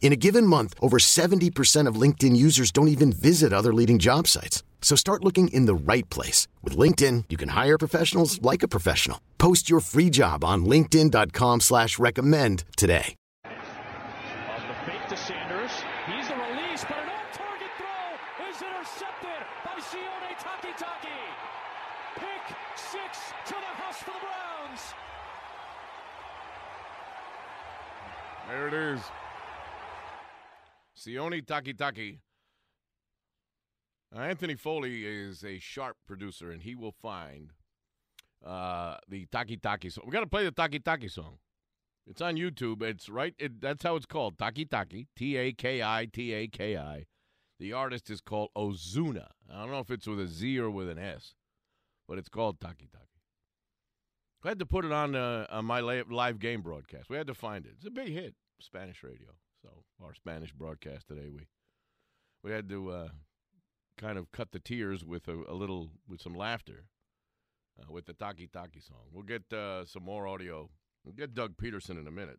In a given month, over 70% of LinkedIn users don't even visit other leading job sites. So start looking in the right place. With LinkedIn, you can hire professionals like a professional. Post your free job on linkedin.com slash recommend today. On the fake to Sanders. He's the release, but an off-target throw is intercepted by Sione Takitaki. Pick six to the house for the Browns. There it is. Sione Takitaki. Now, Anthony Foley is a sharp producer, and he will find uh, the Taki Taki song. We got to play the Taki Taki song. It's on YouTube. It's right. It, that's how it's called. Taki Taki. T A K I T A K I. The artist is called Ozuna. I don't know if it's with a Z or with an S, but it's called Taki Taki. I had to put it on uh, on my live game broadcast. We had to find it. It's a big hit, Spanish radio. So our Spanish broadcast today, we we had to uh, kind of cut the tears with a, a little with some laughter uh, with the Taki Taki song. We'll get uh, some more audio. We'll get Doug Pederson in a minute,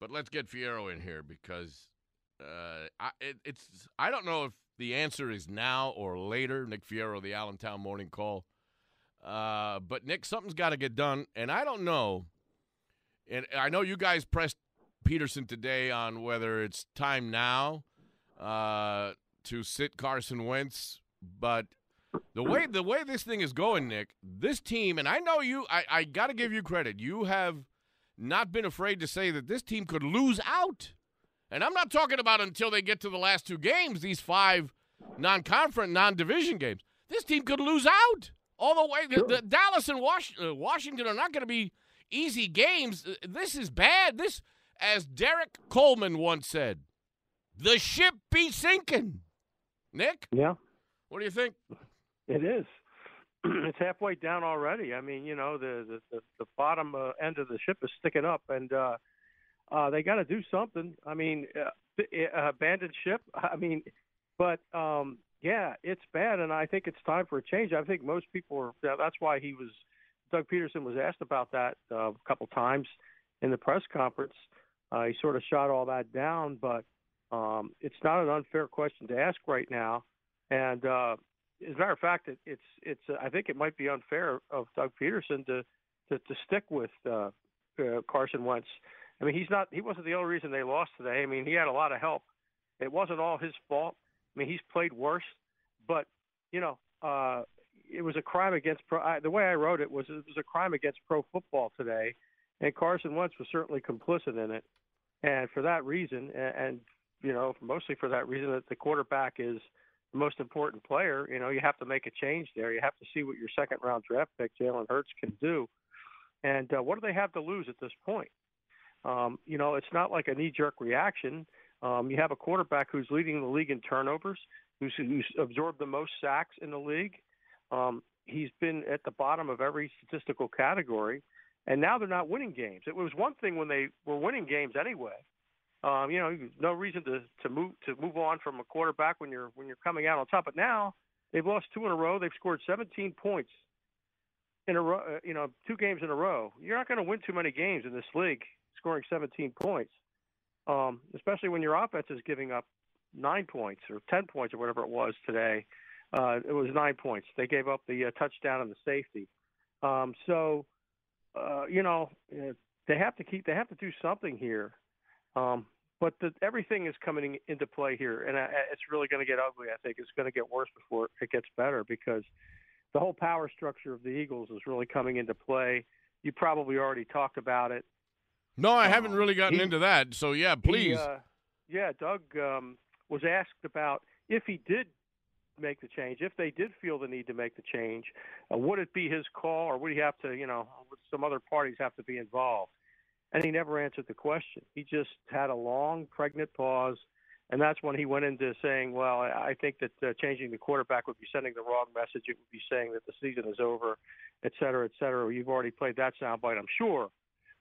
but let's get Fierro in here because uh, I, it, it's I don't know if the answer is now or later. Nick Fierro, the Allentown Morning Call. Uh, but Nick, something's got to get done, and I don't know. And I know you guys pressed Pederson today on whether it's time now uh, to sit Carson Wentz, but the way the way this thing is going, Nick, this team, and I know you, I, I got to give you credit. You have not been afraid to say that this team could lose out, and I'm not talking about until they get to the last two games, these five non-conference, non-division games. This team could lose out all the way. The, the Dallas and Was- uh, Washington are not going to be easy games. Uh, This is bad. This, as Derek Coleman once said, the ship be sinking. Nick, Yeah, what do you think? it is. it's halfway down already. I mean, you know, the the, the, bottom uh, end of the ship is sticking up, and uh, uh, they got to do something. I mean, uh, uh, abandoned ship. I mean, but um, yeah, it's bad, and I think it's time for a change. I think most people are. That's why he was. Doug Pederson was asked about that uh, a couple times in the press conference. Uh, he sort of shot all that down, but um, it's not an unfair question to ask right now. And uh, as a matter of fact, it, it's it's. Uh, I think it might be unfair of Doug Pederson to to, to stick with uh, uh, Carson Wentz. I mean, he's not. He wasn't the only reason they lost today. I mean, he had a lot of help. It wasn't all his fault. I mean, he's played worse, but you know, uh, it was a crime against pro. I, the way I wrote it was it was a crime against pro football today, and Carson Wentz was certainly complicit in it. And for that reason, and, you know, mostly for that reason that the quarterback is the most important player. You know, you have to make a change there. You have to see what your second round draft pick Jalen Hurts can do. And uh, what do they have to lose at this point? Um, you know, it's not like a knee jerk reaction. Um, you have a quarterback who's leading the league in turnovers, who's, who's absorbed the most sacks in the league. Um, he's been at the bottom of every statistical category, and now they're not winning games. It was one thing when they were winning games anyway. Um, you know, no reason to to move to move on from a quarterback when you're when you're coming out on top. But now they've lost two in a row. They've scored 17 points in a row. Uh, you know, two games in a row. You're not going to win too many games in this league scoring 17 points, um, especially when your offense is giving up nine points or 10 points or whatever it was today. Uh, it was nine points. They gave up the uh, touchdown and the safety. Um, so, uh, you know, uh, they have to keep. They have to do something here. Um, but the, everything is coming into play here, and I, it's really going to get ugly. I think it's going to get worse before it gets better because the whole power structure of the Eagles is really coming into play. You probably already talked about it. No, I haven't Um, really gotten he- into that. So yeah, He, please. uh, yeah, Doug um, was asked about if he did make the change, if they did feel the need to make the change, uh, would it be his call or would he have to, you know, would some other parties have to be involved? And he never answered the question. He just had a long, pregnant pause. And that's when he went into saying, well, I think that uh, changing the quarterback would be sending the wrong message. It would be saying that the season is over, et cetera, et cetera. You've already played that soundbite, I'm sure.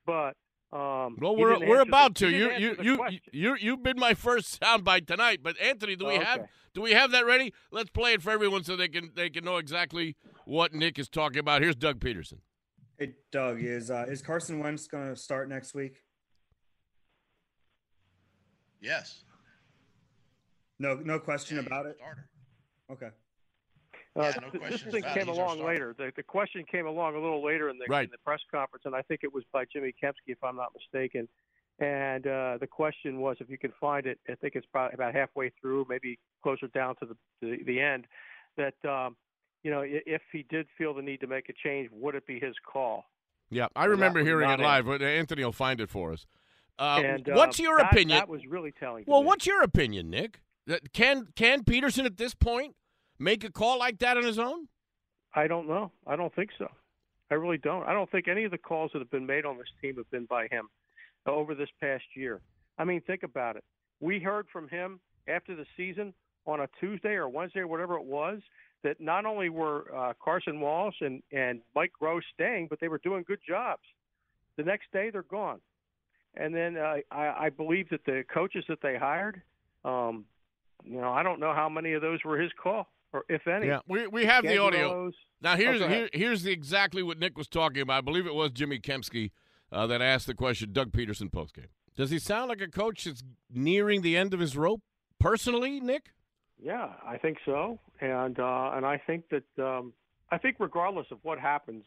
But um, well, we're we're answer the- about to. You you you question. you you've been my first soundbite tonight. But Anthony, do we Oh, have okay. do we have that ready? Let's play it for everyone so they can they can know exactly what Nick is talking about. Here's Doug Pederson. Hey, Doug, is uh, is Carson Wentz going to start next week? Yes. No, no question Yeah, about it. Starter. Okay. Uh, Yeah, no th- this thing came it. He's our along later. The, the question came along a little later in the, Right. in the press conference, and I think it was by Jimmy Kempski, if I'm not mistaken. And uh, the question was, if you can find it, I think it's probably about halfway through, maybe closer down to the the, the end, that um, you know, if he did feel the need to make a change, would it be his call? Yeah, I remember hearing it live, but Anthony will find it for us. Uh, and uh, what's your that- opinion? That was really telling. well, me. what's your opinion, Nick? That- Can can Pederson at this point make a call like that on his own? I don't know. I don't think so. I really don't. I don't think any of the calls that have been made on this team have been by him over this past year. I mean, think about it. We heard from him after the season on a Tuesday or Wednesday or whatever it was that not only were uh, Carson Walsh and, and Mike Gross staying, but they were doing good jobs. The next day, they're gone. And then uh, I, I believe that the coaches that they hired, um, you know, I don't know how many of those were his call or if any. Yeah, we we have the audio. Gangelos. Now here's Oh, here, here's the exactly what Nick was talking about. I believe it was Jimmy Kempski uh, that asked the question. Doug Pederson postgame. Does he sound like a coach that's nearing the end of his rope? Personally, Nick. Yeah, I think so, and uh, and I think that um, I think regardless of what happens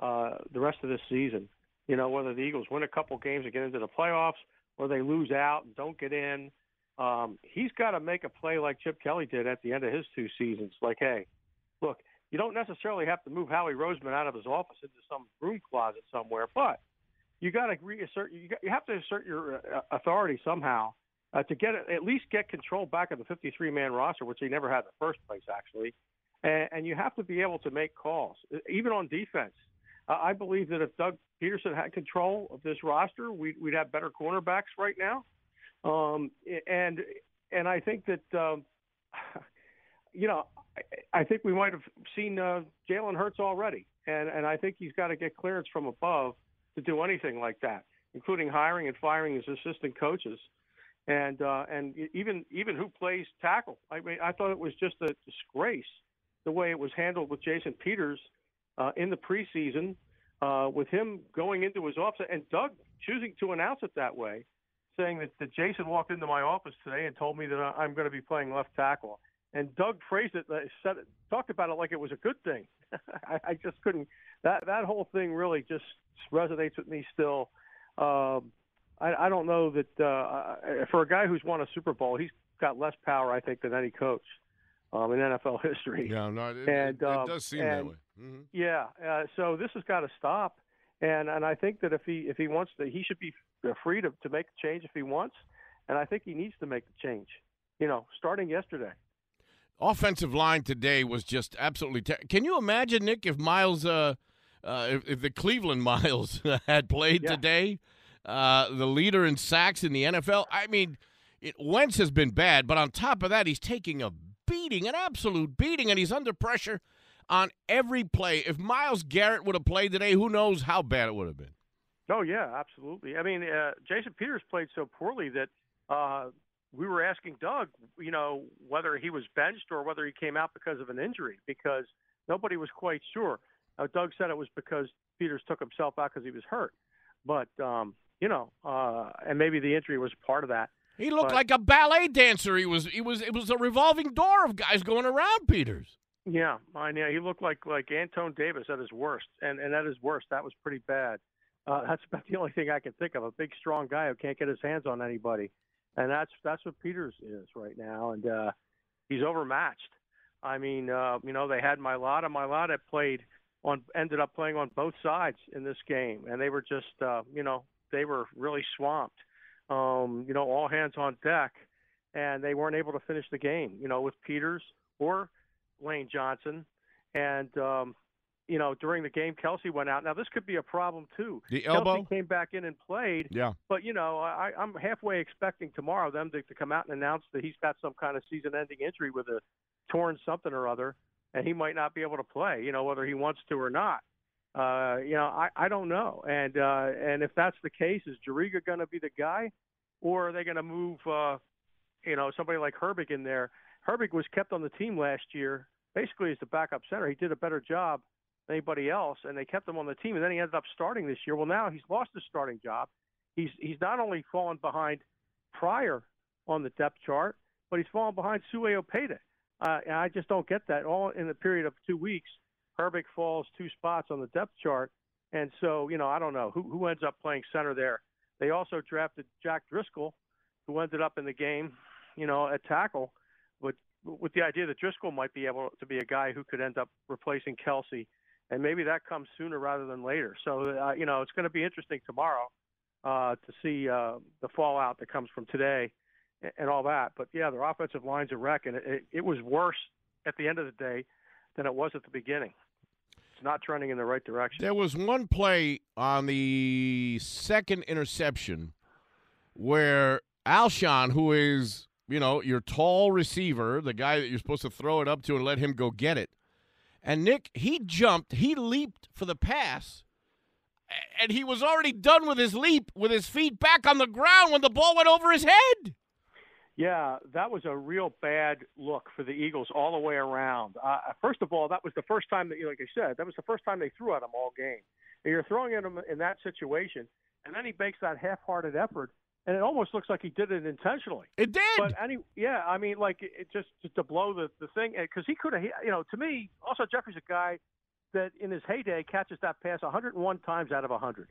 uh, the rest of this season, you know, whether the Eagles win a couple games and get into the playoffs, or they lose out and don't get in, um, he's got to make a play like Chip Kelly did at the end of his two seasons. Like, hey, look, you don't necessarily have to move Howie Roseman out of his office into some room closet somewhere, but you got to reassert. You, got, you have to assert your uh, authority somehow uh, to get at least get control back of the 53 man roster, which he never had in the first place, actually. And, and you have to be able to make calls, even on defense. Uh, I believe that if Doug Pederson had control of this roster, we'd, we'd have better cornerbacks right now. Um, and and I think that um, you know I, I think we might have seen uh, Jalen Hurts already, and and I think he's got to get clearance from above to do anything like that, including hiring and firing his assistant coaches, and uh, and even even who plays tackle. I mean, I thought it was just a disgrace the way it was handled with Jason Peters uh, in the preseason, uh, with him going into his office and Doug choosing to announce it that way, saying that, that Jason walked into my office today and told me that I'm going to be playing left tackle. And Doug phrased it, uh, said it, talked about it like it was a good thing. I, I just couldn't. That that whole thing really just resonates with me still. Um, I, I don't know that uh, for a guy who's won a Super Bowl, he's got less power, I think, than any coach um, in NFL history. Yeah, no, it, And, it, um, it does seem that and- way. hmm Yeah, uh, so this has got to stop, and and I think that if he if he wants to, he should be free to to make a change if he wants, and I think he needs to make the change. You know, starting yesterday. Offensive line today was just absolutely. Ter- Can you imagine, Nick, if Myles, uh, uh, if, if the Cleveland Myles had played Yeah. today, uh, the leader in sacks in the NFL? I mean, it, Wentz has been bad, but on top of that, he's taking a beating, an absolute beating, and he's under pressure on every play. If Myles Garrett would have played today, who knows how bad it would have been. Oh yeah, absolutely. I mean, uh, Jason Peters played so poorly that uh, we were asking Doug, you know, whether he was benched or whether he came out because of an injury because nobody was quite sure. Uh, Doug said it was because Peters took himself out because he was hurt, but um, you know, uh, and maybe the injury was part of that. He looked But- like a ballet dancer. He was. He was. It was a revolving door of guys going around Peters. Yeah, I know. He looked like like Antone Davis at his worst, and and at his worst, that was pretty bad. Uh, that's about the only thing I can think of. A big, strong guy who can't get his hands on anybody, and that's that's what Peters is right now, and uh, he's overmatched. I mean, uh, you know, they had Mailata. Mailata played on, ended up playing on both sides in this game, and they were just, uh, you know, they were really swamped. Um, you know, all hands on deck, and they weren't able to finish the game. You know, with Peters or Lane Johnson, and um, you know, during the game, Kelce went out. Now this could be a problem too. The elbow Kelce came back in and played, Yeah. but you know, I, I'm halfway expecting tomorrow them to, to come out and announce that he's got some kind of season-ending injury with a torn something or other, and he might not be able to play. You know, whether he wants to or not. Uh, you know, I, I don't know. And uh, and if that's the case, is Jariga going to be the guy, or are they going to move, uh, you know, somebody like Herbig in there? Herbig was kept on the team last year, basically as the backup center. He did a better job anybody else, and they kept him on the team. And then he ended up starting this year. Well, now he's lost his starting job. He's he's not only fallen behind Pryor on the depth chart, but he's fallen behind Sua Opeta. Uh, and I just don't get that. All in the period of two weeks, Herbig falls two spots on the depth chart, and so you know I don't know who who ends up playing center there. They also drafted Jack Driscoll, who ended up in the game, you know, at tackle, with with the idea that Driscoll might be able to be a guy who could end up replacing Kelce, and maybe that comes sooner rather than later. So uh, you know it's going to be interesting tomorrow uh, to see uh, the fallout that comes from today and, and all that. But yeah, their offensive line's a wreck, and it, it, it was worse at the end of the day than it was at the beginning. It's not trending in the right direction. There was one play on the second interception where Alshon, who is, you know, your tall receiver, the guy that you're supposed to throw it up to and let him go get it. And Nick, he jumped, he leaped for the pass, and he was already done with his leap with his feet back on the ground when the ball went over his head. Yeah, that was a real bad look for the Eagles all the way around. Uh, first of all, that was the first time that, like I said, that was the first time they threw at him all game. And you're throwing at him in that situation, and then he makes that half-hearted effort, and it almost looks like he did it intentionally. It did. But any, yeah, I mean, like it just, just to blow the the thing because he could have, you know, to me, Alshon Jeffery's a guy that in his heyday catches that pass 101 times out of 100.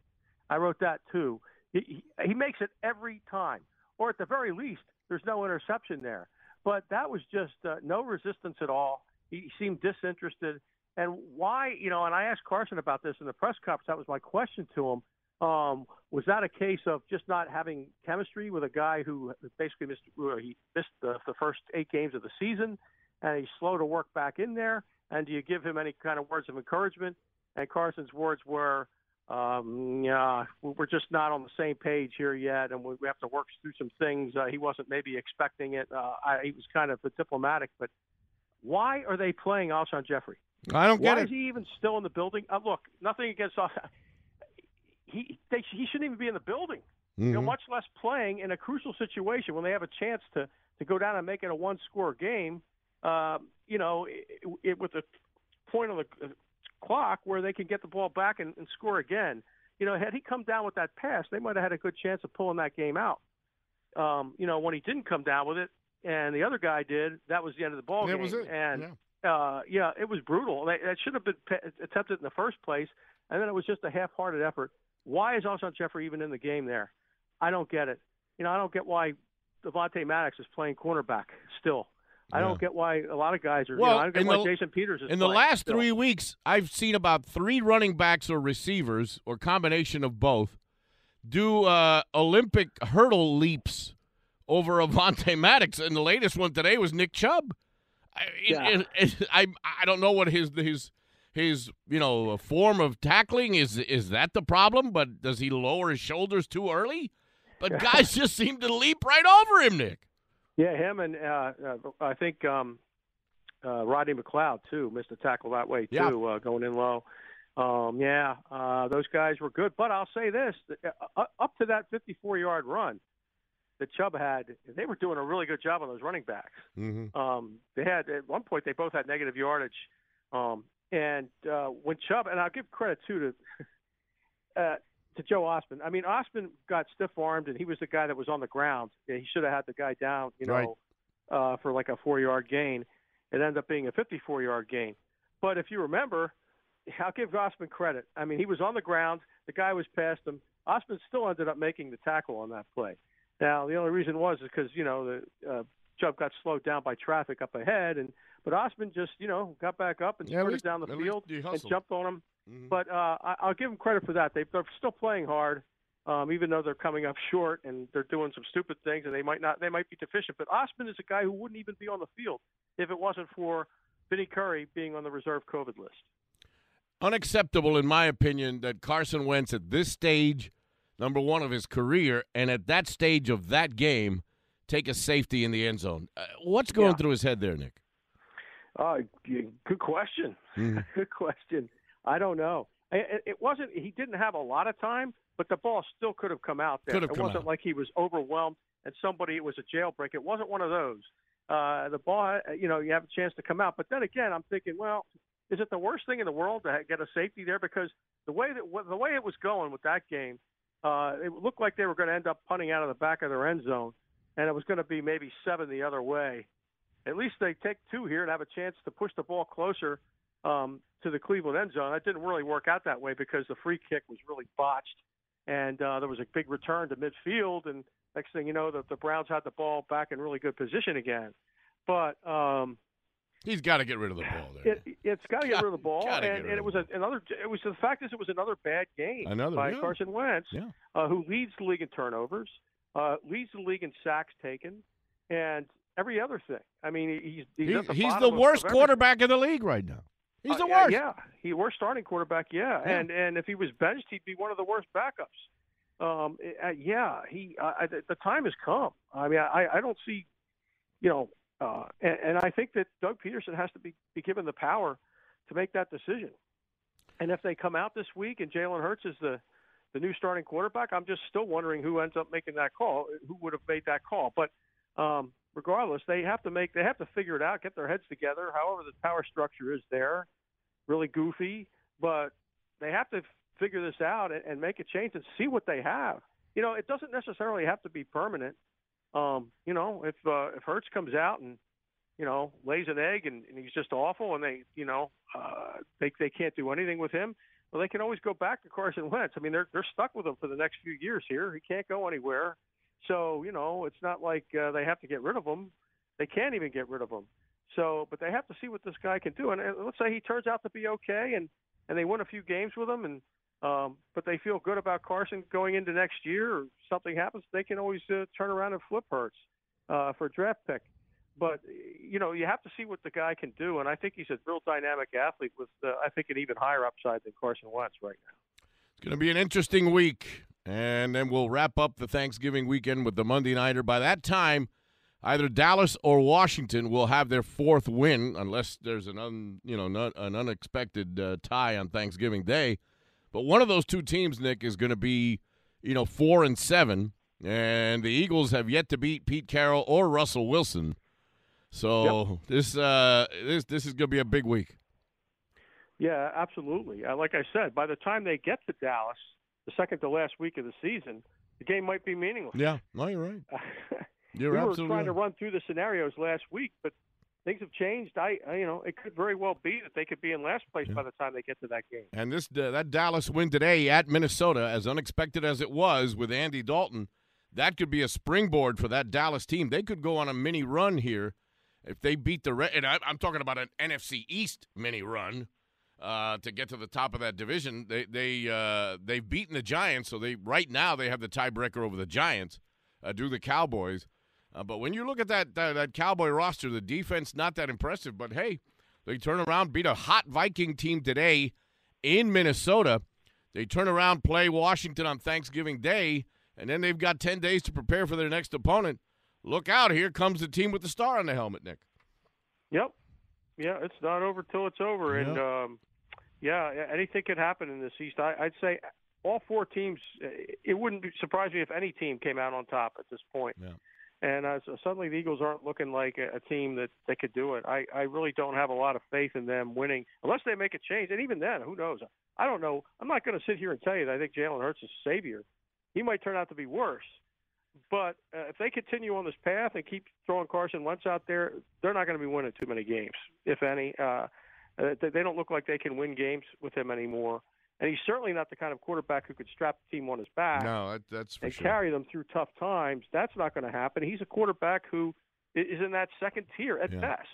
I wrote that too. He, he, he makes it every time, or at the very least, there's no interception there. But that was just uh, no resistance at all. He seemed disinterested. And why, you know, and I asked Carson about this in the press conference. That was my question to him. Um, was that a case of just not having chemistry with a guy who basically missed he missed the, the first eight games of the season, and he's slow to work back in there? And do you give him any kind of words of encouragement? And Carson's words were, um, yeah, we're just not on the same page here yet, and we we have to work through some things. Uh, he wasn't maybe expecting it. Uh, I, he was kind of diplomatic, but why are they playing Alshon Jeffery? I don't get Why it. is he even still in the building? Uh, look, nothing against Al- he. They, he shouldn't even be in the building. You know, Mhm. much less playing in a crucial situation when they have a chance to to go down and make it a one score game. Um, you know, it, it, with a point on the uh, clock where they can get the ball back and, and score again. You know, had he come down with that pass, they might have had a good chance of pulling that game out. Um, you know, when he didn't come down with it, and the other guy did, that was the end of the ball That game. was it. And Yeah. uh, yeah, it was brutal. That, that should have been pe- attempted in the first place, and then it was just a half-hearted effort. Why is Alshon Jeffery even in the game there? I don't get it. You know, I don't get why Devontae Maddox is playing cornerback still. I Yeah. don't get why a lot of guys are. Well, you know, I don't get why the- Jason Peters is In the last still. three weeks, I've seen about three running backs or receivers or combination of both do uh, Olympic hurdle leaps over Avonte Maddox, and the latest one today was Nick Chubb. I, Yeah. it- it- I I don't know what his his his you know form of tackling is. Is that the problem? But does he lower his shoulders too early? But guys just seem to leap right over him, Nick. Yeah, him and uh, uh, I think um, uh, Rodney McLeod too missed a tackle that way too, Yeah. uh, going in low. Um, yeah, uh, those guys were good. But I'll say this: uh, up to that 54-yard run that Chubb had, they were doing a really good job on those running backs. Mm-hmm. Um, they had at one point they both had negative yardage, um, and uh, when Chubb and I'll give credit too to uh, to Joe Ostman. I mean, Ostman got stiff armed, and he was the guy that was on the ground. Yeah, He should have had the guy down, you know, Right. uh, for like a four yard gain. It ended up being a 54 yard gain. But if you remember, I'll give Ostman credit. I mean, he was on the ground. The guy was past him. Ostman still ended up making the tackle on that play. Now, the only reason was is because you know the uh, Chubb got slowed down by traffic up ahead, and but Ostman just you know got back up and Yeah, sprinted down the field and jumped on him. Mhm. But uh, I, I'll give him credit for that. They, they're still playing hard, um, even though they're coming up short and they're doing some stupid things and they might not they might be deficient. But Ostman is a guy who wouldn't even be on the field if it wasn't for Vinny Curry being on the reserve COVID list. Unacceptable, in my opinion, that Carson Wentz at this stage, number one of his career, and at that stage of that game, take a safety in the end zone. Uh, what's going Yeah. through his head there, Nick? Uh, good question. Mhm. good question. I don't know. It, it wasn't. He didn't have a lot of time, but the ball still could have come out there. Could have it come wasn't out. like he was overwhelmed and somebody it was a jailbreak. It wasn't one of those. Uh, the ball, uh, you know, you have a chance to come out. But then again, I'm thinking, well, is it the worst thing in the world to get a safety there? Because the way that the way it was going with that game, uh, it looked like they were going to end up punting out of the back of their end zone, and it was going to be maybe seven the other way. At least they take two here and have a chance to push the ball closer um, to the Cleveland end zone. That didn't really work out that way because the free kick was really botched, and uh, there was a big return to midfield. And next thing you know, the, the Browns had the ball back in really good position again. But um, He's got to get rid of the ball there. it, it's got to get rid of the ball, and, and it was a, another. It was the fact is it was another bad game Another, by yeah. Carson Wentz, Yeah. uh, who leads the league in turnovers, uh, leads the league in sacks taken, and every other thing. I mean, he's he's, He- the, he's the worst quarterback in the league right now. He's Uh, the worst. Yeah, he worst starting quarterback. Yeah. Yeah. and and if he was benched, he'd be one of the worst backups. Um, uh, yeah, he. Uh, I, the time has come. I mean, I I don't see, you know, uh, and, and I think that Doug Pederson has to be be given the power to make that decision. And if they come out this week and Jalen Hurts is the the new starting quarterback, I'm just still wondering who ends up making that call. Who would have made that call? But um, regardless, they have to make they have to figure it out, get their heads together. However, the power structure is there, really goofy, but they have to figure this out and, and make a change and see what they have. You know, it doesn't necessarily have to be permanent. Um, you know, if uh, if Hurts comes out and you know lays an egg and, and he's just awful, and they you know uh, they they can't do anything with him. Well, they can always go back to Carson Wentz. I mean, they're they're stuck with him for the next few years here. He can't go anywhere. So you know, it's not like uh, they have to get rid of him. They can't even get rid of him. So, but they have to see what this guy can do. And uh, let's say he turns out to be okay, and and they win a few games with him, and um, but they feel good about Carson going into next year, or something happens, they can always uh, turn around and flip Hurts uh, for a draft pick. But you know, you have to see what the guy can do, and I think he's a real dynamic athlete with, uh, I think, an even higher upside than Carson Wentz right now. It's going to be an interesting week. And then we'll wrap up the Thanksgiving weekend with the Monday Nighter. By that time, either Dallas or Washington will have their fourth win, unless there's an un, you know not, an unexpected uh, tie on Thanksgiving Day. But one of those two teams, Nick, is going to be you know four and seven, and the Eagles have yet to beat Pete Carroll or Russell Wilson. So this uh, this this is going to be a big week. Yeah, absolutely. Uh, like I said, by the time they get to Dallas, the second to last week of the season, the game might be meaningless. Yeah, no, you're right. You're we were trying to run through the scenarios last week, but things have changed. I, I you know, it could very well be that they could be in last place by the time they get to that game. And this uh, that Dallas win today at Minnesota, as unexpected as it was with Andy Dalton, that could be a springboard for that Dallas team. They could go on a mini run here if they beat the Red. And I, I'm talking about an NFC East mini run uh, to get to the top of that division. They they uh, they've beaten the Giants, so they right now they have the tiebreaker over the Giants. Uh, do the Cowboys? Uh, but when you look at that, that that Cowboy roster, the defense not that impressive. But hey, they turn around, beat a hot Viking team today in Minnesota. They turn around, play Washington on Thanksgiving Day, and then they've got 10 days to prepare for their next opponent. Look out, here comes the team with the star on the helmet, Nick. Yep. Yeah, it's not over till it's over, and um, yeah, anything could happen in this East. I, I'd say all four teams. It wouldn't be, surprise me if any team came out on top at this point. Yeah. And uh, so suddenly the Eagles aren't looking like a, a team that they could do it. I, I really don't have a lot of faith in them winning unless they make a change. And even then, who knows? I don't know. I'm not going to sit here and tell you that I think Jalen Hurts is a savior. He might turn out to be worse. But uh, if they continue on this path and keep throwing Carson Wentz out there, they're not going to be winning too many games, if any. Uh, uh, they don't look like they can win games with him anymore. And he's certainly not the kind of quarterback who could strap the team on his back No, that, that's for and sure. carry them through tough times. That's not going to happen. He's a quarterback who is in that second tier at Yeah. best.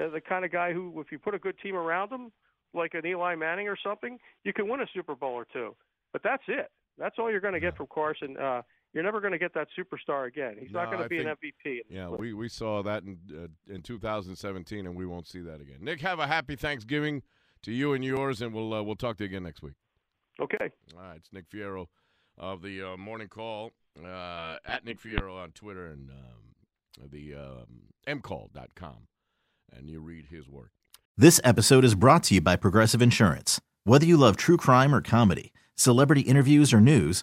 Uh, the kind of guy who, if you put a good team around him, like an Eli Manning or something, you can win a Super Bowl or two. But that's it. That's all you're going to get from Carson. Uh, you're never going to get that superstar again. He's not going to be think- an MVP. Yeah, this we, we saw that in uh, in 2017, and we won't see that again. Nick, have a happy Thanksgiving to you and yours, and we'll uh, we'll talk to you again next week. Okay. All right, it's Nick Fierro of the uh, Morning Call uh, at Nick Fierro on Twitter and um, the um, mcall.com, and you read his work. This episode is brought to you by Progressive Insurance. Whether you love true crime or comedy, celebrity interviews or news,